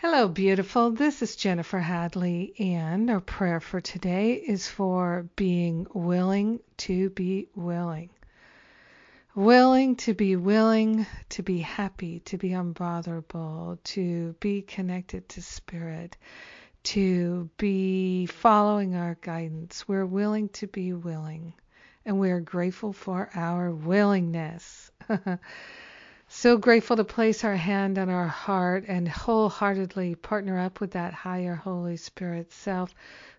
Hello, beautiful. This is Jennifer Hadley, and our prayer for today is for being willing to be willing. Willing to be willing to be happy, to be unbotherable, to be connected to Spirit, to be following our guidance. We're willing to be willing, and we are grateful for our willingness. So grateful to place our hand on our heart and wholeheartedly partner up with that higher Holy Spirit self.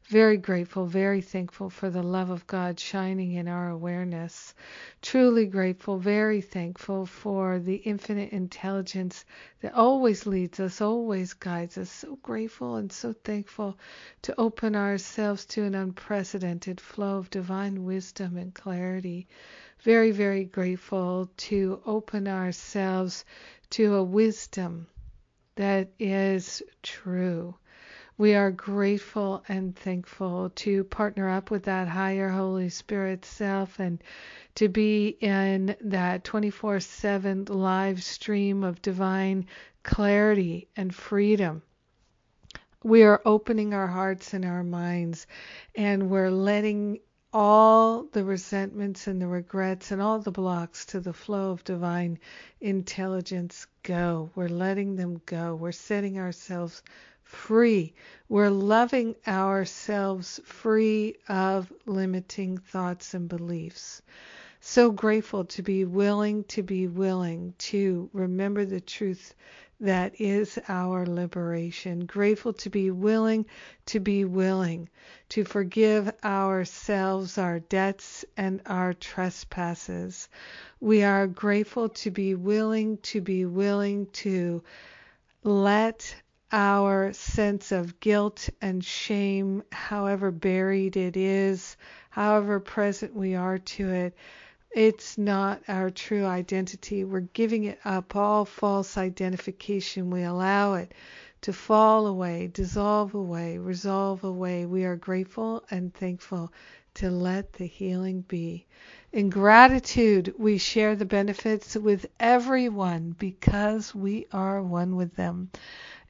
Very grateful, very thankful for the love of God shining in our awareness. Truly grateful, very thankful for the infinite intelligence that always leads us, always guides us. So grateful and so thankful to open ourselves to an unprecedented flow of divine wisdom and clarity very, very grateful to open ourselves to a wisdom that is true. We are grateful and thankful to partner up with that higher Holy Spirit self and to be in that 24 7 live stream of divine clarity and freedom. We are opening our hearts and our minds and we're letting all the resentments and the regrets and all the blocks to the flow of divine intelligence go. We're letting them go. We're setting ourselves free. We're loving ourselves free of limiting thoughts and beliefs. So grateful to be willing to be willing to remember the truth that is our liberation. Grateful to be willing to be willing to forgive ourselves our debts and our trespasses. We are grateful to be willing to be willing to let our sense of guilt and shame, however buried it is, however present we are to it, it's not our true identity. We're giving it up, all false identification. We allow it to fall away, dissolve away, resolve away. We are grateful and thankful to let the healing be. In gratitude, we share the benefits with everyone because we are one with them.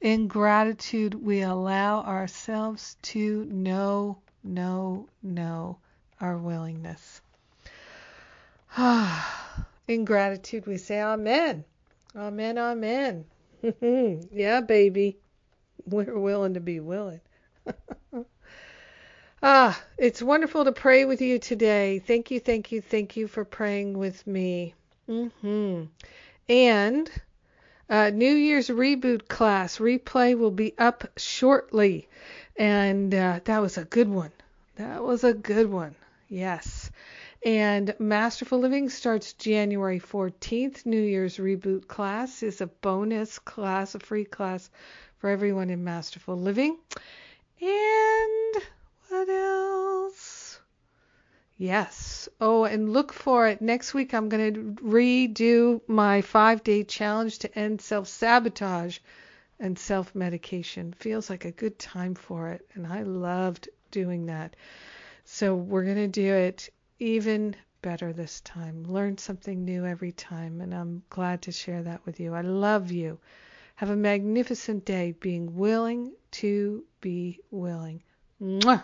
In gratitude, we allow ourselves to know, know, know our willingness. Ah In gratitude, we say Amen. Amen, Amen. yeah, baby. We're willing to be willing. ah, it's wonderful to pray with you today. Thank you, thank you, thank you for praying with me. Mm-hmm. And uh, New Year's reboot class replay will be up shortly. And uh, that was a good one. That was a good one. Yes. And Masterful Living starts January 14th. New Year's Reboot class is a bonus class, a free class for everyone in Masterful Living. And? Yes. Oh, and look for it. Next week, I'm going to redo my five day challenge to end self sabotage and self medication. Feels like a good time for it. And I loved doing that. So we're going to do it even better this time. Learn something new every time, and I'm glad to share that with you. I love you. Have a magnificent day being willing to be willing. Mwah!